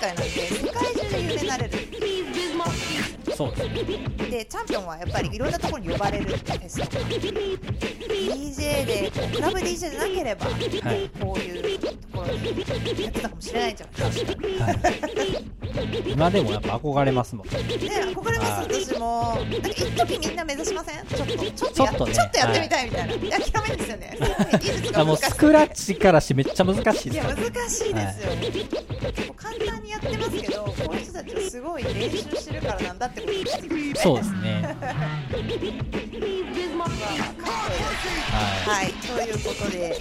大会なんで世界中で有名になれるそうですね。でチャンピオンはやっぱりいろんなところに呼ばれるフェスとか DJ でクラブ DJ じゃなければ、はいこういうところにやってたかもしれないじゃないですか。はい今でもやっぱ憧れますもん。ね憧れます私も。なんか一時みんな目指しません？ちょっとちょっとやちょっとね。ちょっとやってみたいみたいな、い、や諦めるんですよ。ね技術が難しいスクラッチからしてめっちゃ難しいいですからや難しいですよ、結構簡単ってますけどこういう人たちはすごい練習してるからなんだってことですよね。そうですね。ははい、ということで、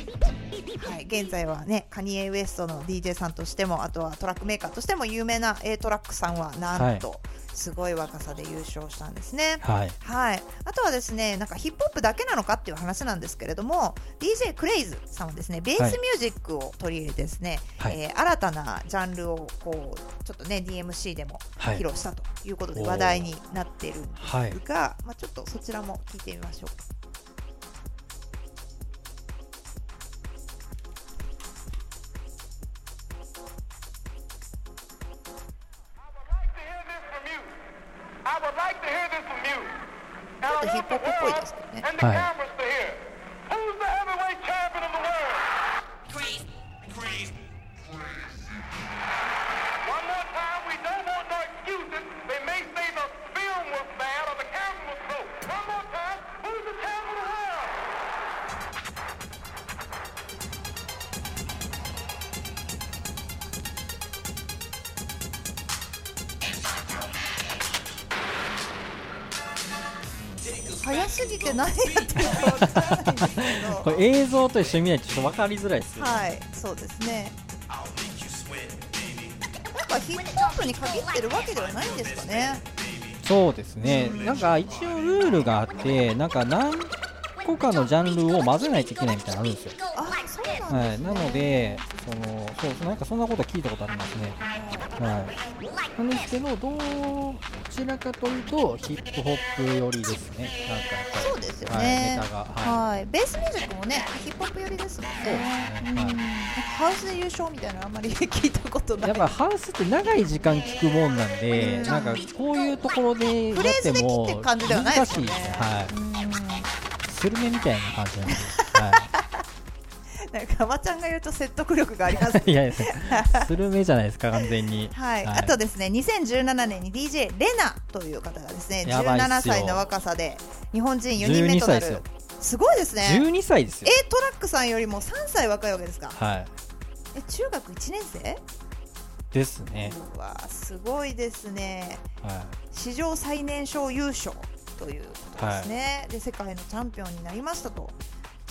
はい、現在はね、カニエ・ウエストの DJ さんとしても、あとはトラックメーカーとしても有名な A トラックさんは、なんと、すごい若さで優勝したんですね。いはい。はい、あとはですねなんかヒップホップだけなのかっていう話なんですけれども DJ クレイズさんはですねベースミュージックを取り入れてですね、はい。えー新たなジャンルをこうちょっとね DMC でもはい。披露したということで話題になっているんですが、はい。まあ、ちょっとそちらも聞いてみましょう。か。Want the world and the cameras to hear. Who's the heavyweight champion of the world? One more time, we don't want no excuses. They may say the film was bad or the camera was slow. One more time, who's the champion 早すぎて何やってるかわからないんですけこどれ映像と一緒に見ないとちょっと分かりづらいですよね。はいそうですね。なんかヒップホップに限ってるわけではないんですかね。そうですね。なんか一応ルールがあってなんか何個かのジャンルを混ぜないといけないみたいなのあるんですよ。あそうなんですね、はい、なので、そのそうなんかそんなこと聞いたことありますね。はい、なんですけど、どちらかというと、ヒップホップ寄りですね、なんかやっぱり。そうですよはい、ねネタが。ははい、ベースミュージックもねヒップホップ寄りですもんね。はい。ハウスで優勝みたいなのあんまり聞いたことい、ない。やっぱハウスって長い時間聞くもんなんで、なんかこういうところでやっても難しいですね。はい、うん。スルメみたいな感じなんで。はなんかまちゃんが言うと説得力がありますい、いやいや、スルメじゃないですか、完全に。はい、あとですね2017年に DJ レナという方がですねやばいっすよ。17歳の若さで日本人4人目12となる。すごいですね。12歳ですよ。A トラックさんよりも3歳若いわけですか？はい。え中学1年生？ですね。うわすごいですね。は史上最年少優勝ということですね、で世界のチャンピオンになりましたと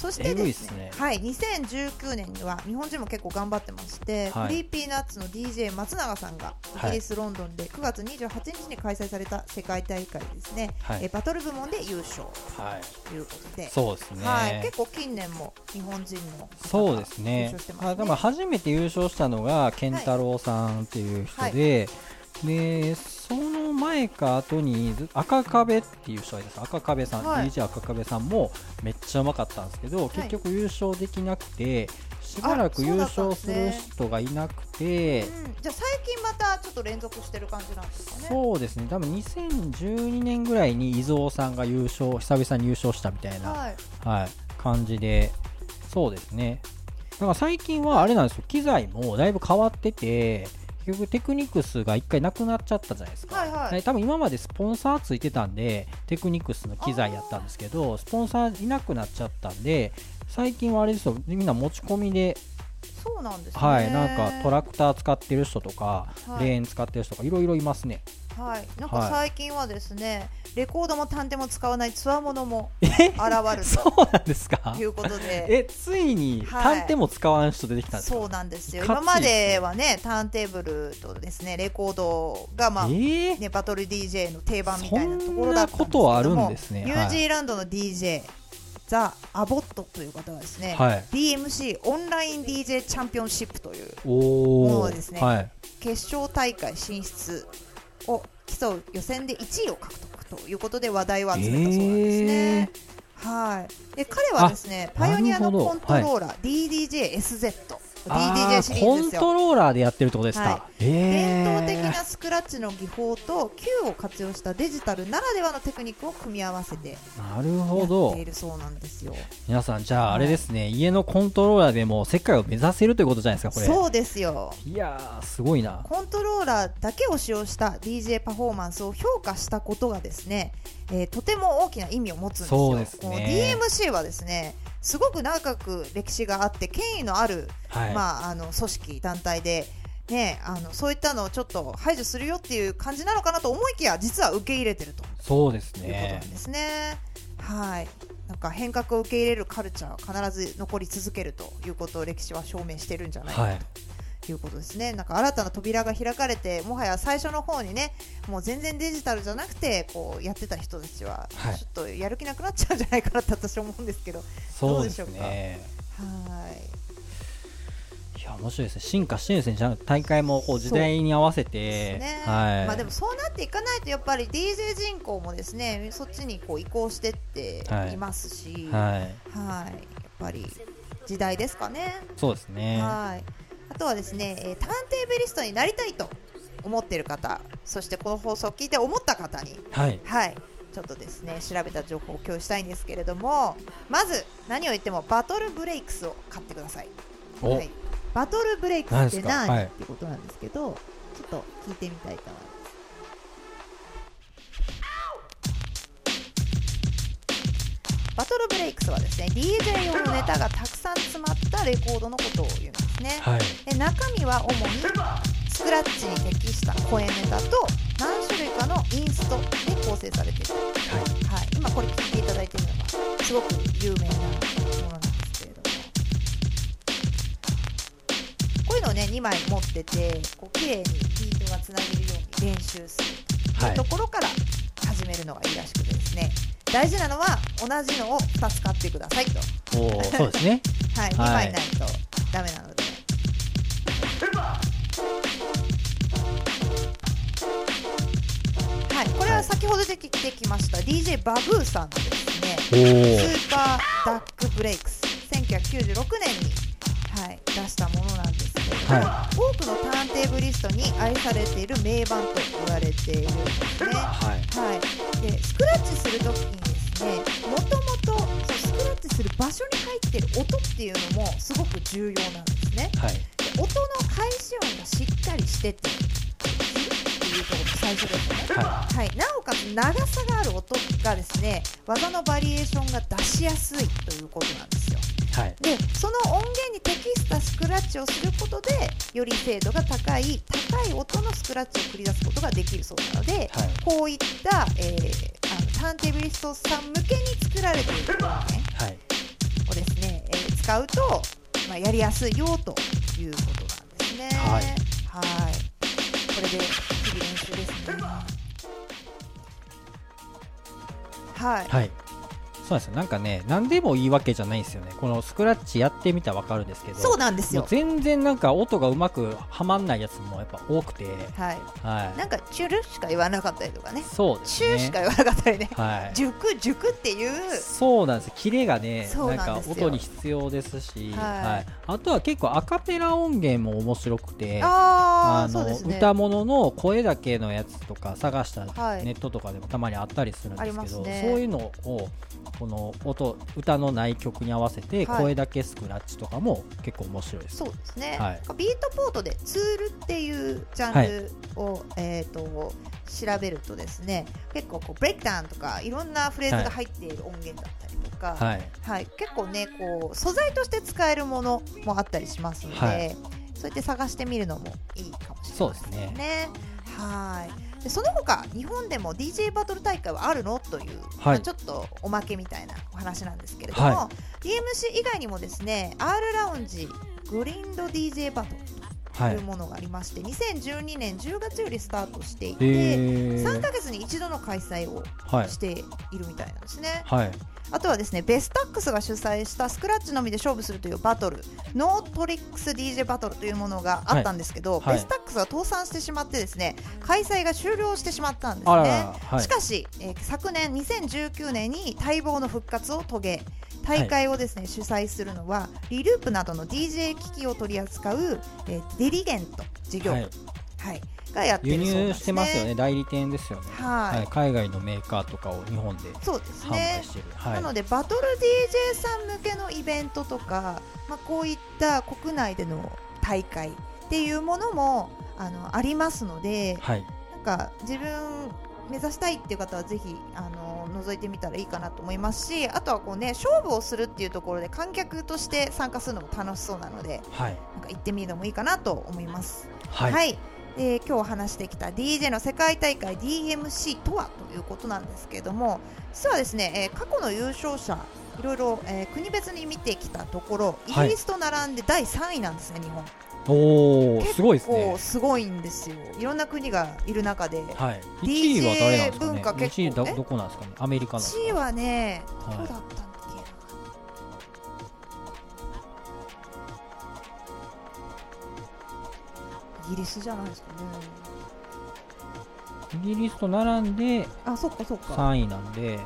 そしてですっすね。はい、2019年には日本人も結構頑張ってまして、はい。フリーピーナッツの DJ 松永さんがイギリス・ロンドンで9月28日に開催された世界大会ですね、はい。えバトル部門で優勝い。はい。ということで、そうですね。はい、結構近年も日本人の方そうですね。あでも初めて優勝したのが健太郎さんっていう人で、でその前か後にず赤壁っていう人がいます。赤壁さん、はい。DJ 赤壁さんもめっちゃうまかったんですけど、結局優勝できなくてしばらく優勝する人がいなくて、うん、じゃあ最近またちょっと連続してる感じなんですかね。そうですね。多分2012年ぐらいに伊蔵さんが優勝久々に優勝したみたいな、はい。はい、感じで、そうですね。だから最近はあれなんですよ、機材もだいぶ変わってて、結局テクニクスが一回なくなっちゃったじゃないですか。はいはいで多分今までスポンサーついてたんで、テクニクスの機材やったんですけど、スポンサーいなくなっちゃったんで、最近はあれですよ、みんな持ち込みで、そうなんですねはい、なんかトラクター使ってる人とか、はいレーン使ってる人とか、いろいろいますね。はい、なんかはい。最近はですね、レコードも探偵も使わないつわものもえ？現る そうなんですか？ということで、え、ついにはい。探偵も使わん人出てきたんですか、そうなんですよ。今まではね、ターンテーブルとですね、レコードがまあ、え？ーね、バトル DJ の定番みたいなところだったんですけどもあるんですね。ニュージーランドの DJ、ザ・アボットという方がですね、はい。DMC オンライン DJ チャンピオンシップというものですねはい、決勝大会進出を競う予選で1位を獲得ということで話題を集めたそうなんですね。はい、で彼はですねあパイオニアのコントローラー、DDJ-SZ あ DDJ ーシリコンーズですよ。トローラーでやってるってことですか、はえー。伝統的なスクラッチの技法と Q を活用したデジタルならではのテクニックを組み合わせてやなるほど。いるそうなんですよ。皆さんじゃあはいあれですね、家のコントローラーでも世界を目指せるということじゃないですかこれ。そうですよ。いやーすごいな。コントローラーだけを使用した DJ パフォーマンスを評価したことがですね、えーとても大きな意味を持つんですよ。すね。DMC はですねすごく長く歴史があって権威のある、はい、まあ、あの組織団体で、ね、あのそういったのをちょっと排除するよっていう感じなのかなと思いきや実は受け入れてると。そうですいうことなねんですね。はい。なんか変革を受け入れるカルチャーは必ず残り続けるということを歴史は証明してるんじゃないかはい。ということですね。なんか新たな扉が開かれてもはや最初の方にねもう全然デジタルじゃなくてこうやってた人たちははい。ちょっとやる気なくなっちゃうんじゃないかなって私は思うんですけど。どそううでしょうか？ねはい。いや面白いですね。進化してるんですね。じゃあ大会もこう時代に合わせて。ですね。はい。まあでもそうなっていかないとやっぱり DJ 人口もですねそっちにこう移行してっていますし、はい、はい。やっぱり時代ですかね。そうですね。はい。あとはですね、えーターンテーブリストになりたいと思っている方、そしてこの放送を聞いて思った方に、はいはい、ちょっとですね調べた情報を共有したいんですけれども、まず何を言ってもバトルブレイクスを買ってください。おはい。バトルブレイクスって何はいってことなんですけど、ちょっと聞いてみたいと思います。バトルブレイクスはですね DJ 用のネタがたくさん詰まったレコードのことを言うんですね。はい。で中身は主にスクラッチに適した声ネタと何種類かのインストで構成されている、はい、今これ聞いていただいているのがすごく有名なものなんですけれども。こういうのをね2枚持っててこう綺麗にビートがつなげるように練習する。とい。うところから始めるのがいいらしくてですね。大事なのは同じのを2つ買ってくださいと、おーそうですね。はい、2はい。枚ないとダメな。先ほど出てきました DJ バブーさんのですねスーパーダックブレイクス1996年に、はい、出したものなんですけれども、は多くのターンテーブリストに愛されている名盤と言われているんですね。はい。はい、でスクラッチするときにですねもともとスクラッチする場所に入っている音っていうのもすごく重要なんですね。はい。で音の開始音がしっかりしてていうところが最初ですね。ははい、なおかつ長さがある音がですね技のバリエーションが出しやすいということなんですよ。はいでその音源に適したスクラッチをすることでより精度が高い高い音のスクラッチを繰り出すことができるそうなので、はいこういった、えーあのターンテーブリストさん向けに作られている音源はいをですね、えー使うと、まあ、やりやすいよということなんですね。はいはいこれではい。はいそうなんですよ。なんかね何でもいいわけじゃないんですよね。このスクラッチやってみたらわかるんですけどそうなんですよ。全然なんか音がうまくはまんないやつもやっぱ多くて。はい。はい。なんかチュルしか言わなかったりとかね。そうですね。チューしか言わなかったりね。はい。熟熟っていう。そうなんですキレがねななんか音に必要ですし、はい。あとは結構アカペラ音源も面白くてああ、のね。歌物の声だけのやつとか探したネットとかでもたまにあったりするんですけどね。そういうのをこの音歌のない曲に合わせてはい。声だけスクラッチとかも結構面白いです。そうですね、はい。ビートポートでツールっていうジャンルを、えー、と調べるとですね結構こうブレイクダウンとかいろんなフレーズが入っている音源だったりとか、はい、はい、結構ねこう素材として使えるものもあったりしますので、はい。そうやって探してみるのもいいかもしれそうですないですね。ね。はいでその他日本でも DJ バトル大会はあるの？という、まあちょっとおまけみたいなお話なんですけれども、は DMC 以外にもですね R ラウンジグリンド DJ バトルはい。というものがありまして、2012年10月よりスタートしていて、へ3ーヶ月に一度の開催をはい。しているみたいなんですね。はいあとはですねベスタックスが主催したスクラッチのみで勝負するというバトルノートリックス DJ バトルというものがあったんですけど、はいはい。 Vestax が倒産してしまってですね開催が終了してしまったんですね。はい。しかし、えー昨年2019年に待望の復活を遂げ大会をですね、主催するのは Reloop などの DJ 機器を取り扱う、えー Dirigent 事業部、ははいいがやって輸るそうです、ね、入してますよね。代理店ですよね、はい。海外のメーカーとかを日本でそうです販ね売してる、はい。なのでバトル DJ さん向けのイベントとか、まあ、こういった国内での大会っていうものもあのありますのではい。なんか自分目指したいっていう方はぜひあの覗いてみたらいいかなと思いますしあとはこうね勝負をするっていうところで観客として参加するのも楽しそうなのではい。なんか行ってみるのもいいかなと思います。はい、はい、で今日話してきた DJ の世界大会 DMC とはということなんですけれども実はですね、えー過去の優勝者いろいろ、えー国別に見てきたところイはい。ギリスと並んで第3位なんですね、日本。おおすごいですこね。うすごいんですよ。いろんな国がいる中で。はい。DJ 1位は誰なんですかね？文化結構1位どこなんですかね？アメリカなんですか？1位はねはい。どうだったギリスじゃないですかね。イギリスと並んであそっかそっか。3位なんで。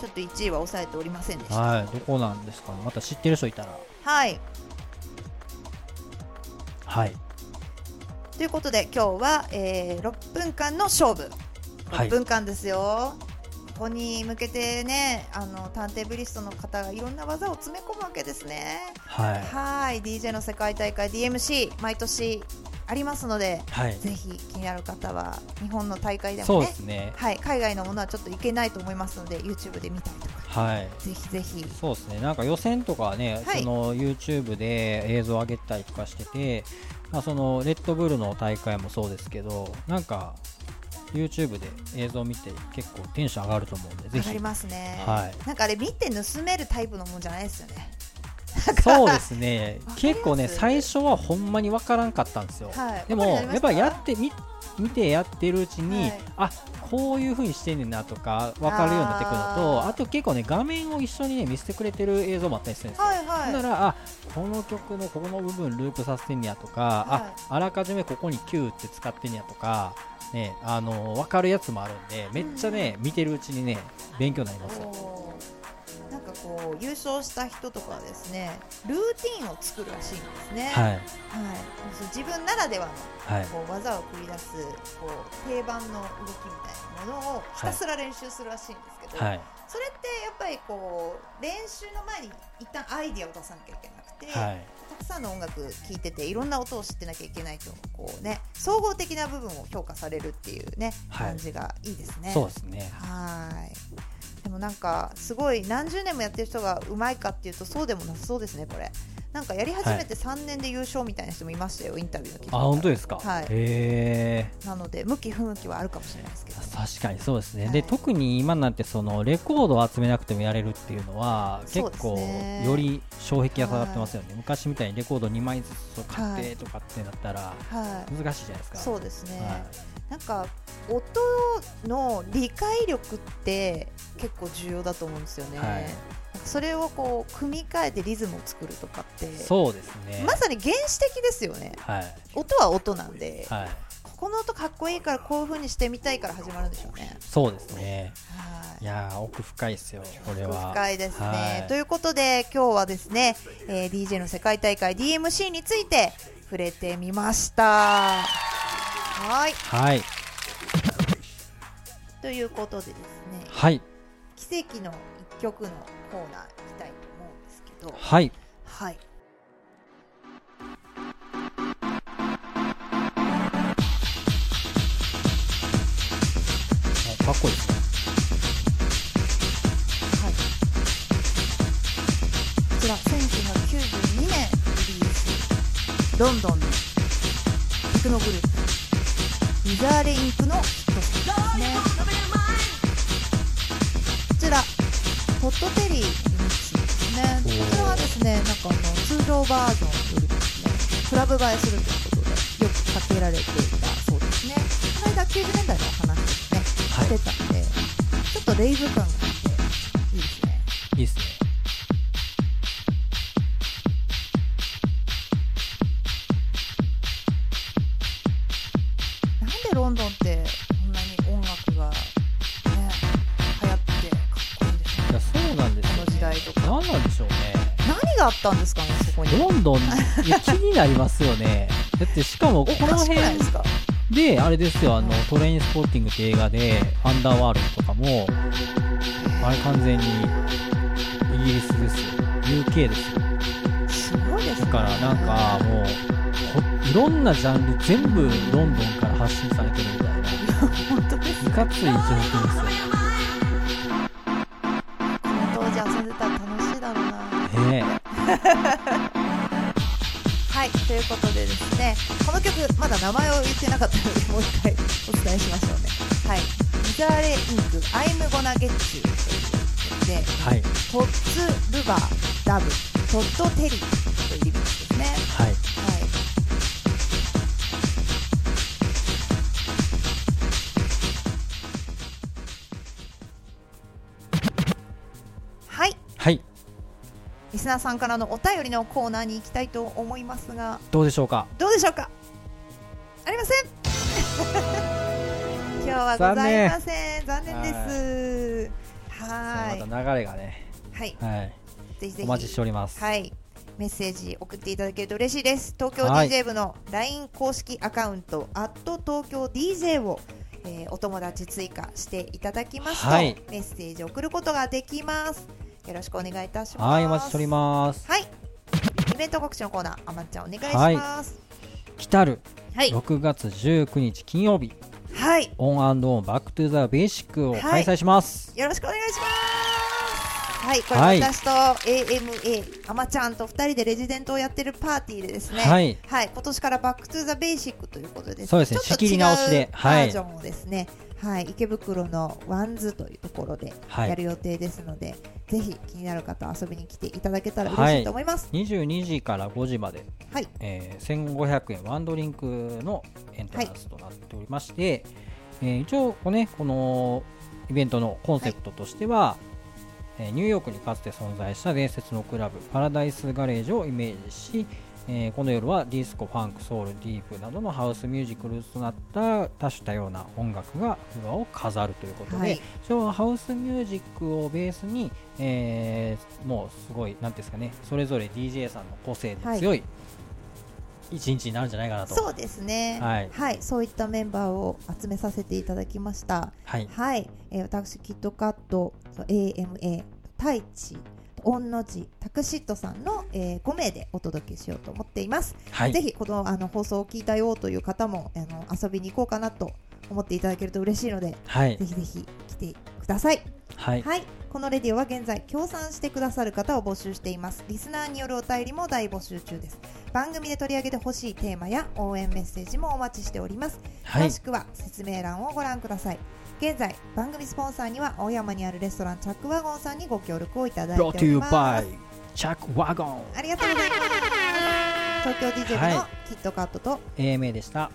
ちょっと1位は抑えておりませんでした。はいどこなんですか？ねまた知ってる人いたら。はい。はい。ということで今日は、えー6分間の勝負。はい。6分間ですよ、ここに向けてねあの探偵ブリストの方がいろんな技を詰め込むわけですねはいはい DJ の世界大会 DMC 毎年ありますのではい。ぜひ気になる方は日本の大会でもねね。はい、海外のものはちょっといけないと思いますので YouTube で見たりとかはい。ぜひぜひ。そうですね。なんか予選とかはね、はい。その YouTube で映像を上げたりとかしてて、まあ、そのレッドブルの大会もそうですけどなんか YouTube で映像を見て結構テンション上がると思うんで上がりますね、はい。なんかあれ見て盗めるタイプのもんじゃないですよねそうですね。結構ね最初はほんまにわからんかったんですよ、はいでもやっぱやってみ見てやってるうちに、はい。あこういう風にしてんねんなとか分かるようになってくるのとあと結構ね画面を一緒にね見せてくれてる映像もあったりするんですよ。はいはい。だからあこの曲のここの部分ループさせてんねやとか、はい。ああらかじめここに Q って使ってんねやとか、ね、あの分かるやつもあるんでめっちゃね、見てるうちにね勉強になりますかこう優勝した人とかはですねルーティンを作るらしいんですね、はい。はい。そう自分ならではのはい。こう技を繰り出すこう定番の動きみたいなものをひたすら練習するらしいんですけど、はい。それってやっぱりこう練習の前に一旦アイディアを出さなきゃいけなくて、はい。たくさんの音楽聴いてていろんな音を知ってなきゃいけないとこうね総合的な部分を評価されるっていうね、はい。感じがいいですね。そうですね。はいでもなんかすごい何十年もやってる人がうまいかっていうとそうでもなさそうですねこれ。なんかやり始めて3年で優勝みたいな人もいましたよ、インタビューの聞いたあ本当ですか、はい。へえなので向き不向きはあるかもしれないですけど。確かにそうですね、はい。で特に今なんてそのレコードを集めなくてもやれるっていうのは結構ねより障壁が下がってますよね、昔みたいにレコード2枚ずつ買っはいてとかってなったらはい。難しいじゃないですか、そうですね、はい。なんか音の理解力って結構重要だと思うんですよね、それをこう組み替えてリズムを作るとかってそうですね。まさに原始的ですよね。はい。音は音なんで、はい。ここの音かっこいいからこういう風にしてみたいから始まるんでしょうね。そうですね。はい。いやー奥深いですよこれは。深いですね、はい。ということで今日はですね、えー DJ の世界大会 DMC について触れてみました。はい。はい。ということでですね。はい。奇跡の一曲のコーナー行きたいと思うんですけど。はい。はい。あかっこいいです。ねはい。こちら1992年リリース。ロンドンのテクノグループ。ウィザーレインクのヒット曲ですねトッドテリーリミックスですね。こちらはですねなんかあの通常バージョンよりもですねクラブ映えするということでよくかけられていたそうですね。この間90年代のお話ですね、はい。してたんでちょっとレイブ感があっていいですね。いいですねったんですかねそこに。ロンドンいや 気になりますよね。だってしかもこの辺であれですよあのトレインスポッティングって映画でアンダーワールドとかもあれ完全にイギリスですよ。UK ですよ。すごいですね。だからなんかもうほいろんなジャンル全部ロンドンから発信されてるみたいな。本当ですいかつい状況ですよねこの曲まだ名前を言ってなかったのでもう一回お伝えしましょうね。はい。ミザーレインク I'm gonna get you という曲ではい。トッツ・ルバー・ダブトッド・テリースナーさんからのお便りのコーナーに行きたいと思いますがどうでしょうか？どうでしょうか？ありません。今日はございません。残念。です。はーい。また流れがねはい。はい。ぜひぜひお待ちしております。はい。メッセージ送っていただけると嬉しいです。東京はい。DJ 部の LINE 公式アカウント「東京 DJ」を、えーお友達追加していただきますと、はい。メッセージを送ることができますよろしくお願いいたします。はいお待ちしております。はい。イベント告知のコーナーあまっちゃんお願いします。来たるはい。6月19日金曜日。はい。オンオン Back to the Basic をはい。開催します。よろしくお願いします。はい。これはい。私と AMA あまちゃんと2人でレジデントをやってるパーティーでですね。はい。はい、今年から Back to the Basic ということでそうですね。仕切り直しで。はい。バージョンをですね、はい、池袋のワンズというところではい。やる予定ですので、ぜひ気になる方は遊びに来ていただけたら嬉しいと思います。22時から5時まで、はい、えー1500円ワンドリンクのエントランスとなっておりまして、えー一応こ,、ね、このイベントのコンセプトとしては、えーニューヨークにかつて存在した伝説のクラブ Paradise Garage をイメージし、えーこの夜はディスコ、ファンク、ソウル、ディープなどのハウスミュージックルーツとなった多種多様な音楽がフロアを飾るということで、はい。ハウスミュージックをベースに、えーもうすごい、なんですかね、それぞれ DJ さんの個性の強い一日になるんじゃないかなと。そうですね、はい。そういったメンバーを集めさせていただきました。はい、はい、えー私、キットカット、AMA、太一、御の字、タクシットさんの、えー5名でお届けしようと思っています。はい、ぜひこのあの放送を聞いたよという方もあの遊びに行こうかなと思っていただけると嬉しいので、はいぜ、ひぜひ来てください。はい、はい、このレディオは現在協賛してくださる方を募集しています。リスナーによるお便りも大募集中です。番組で取り上げてほしいテーマや応援メッセージもお待ちしております。はい詳しくは説明欄をご覧ください。現在番組スポンサーには青山にあるレストランチャックワゴンさんにご協力をいただいてお brought り to you ます。By チャックワゴンありがとうございます。東京 DJ 部のはいキットカットと AMA でした。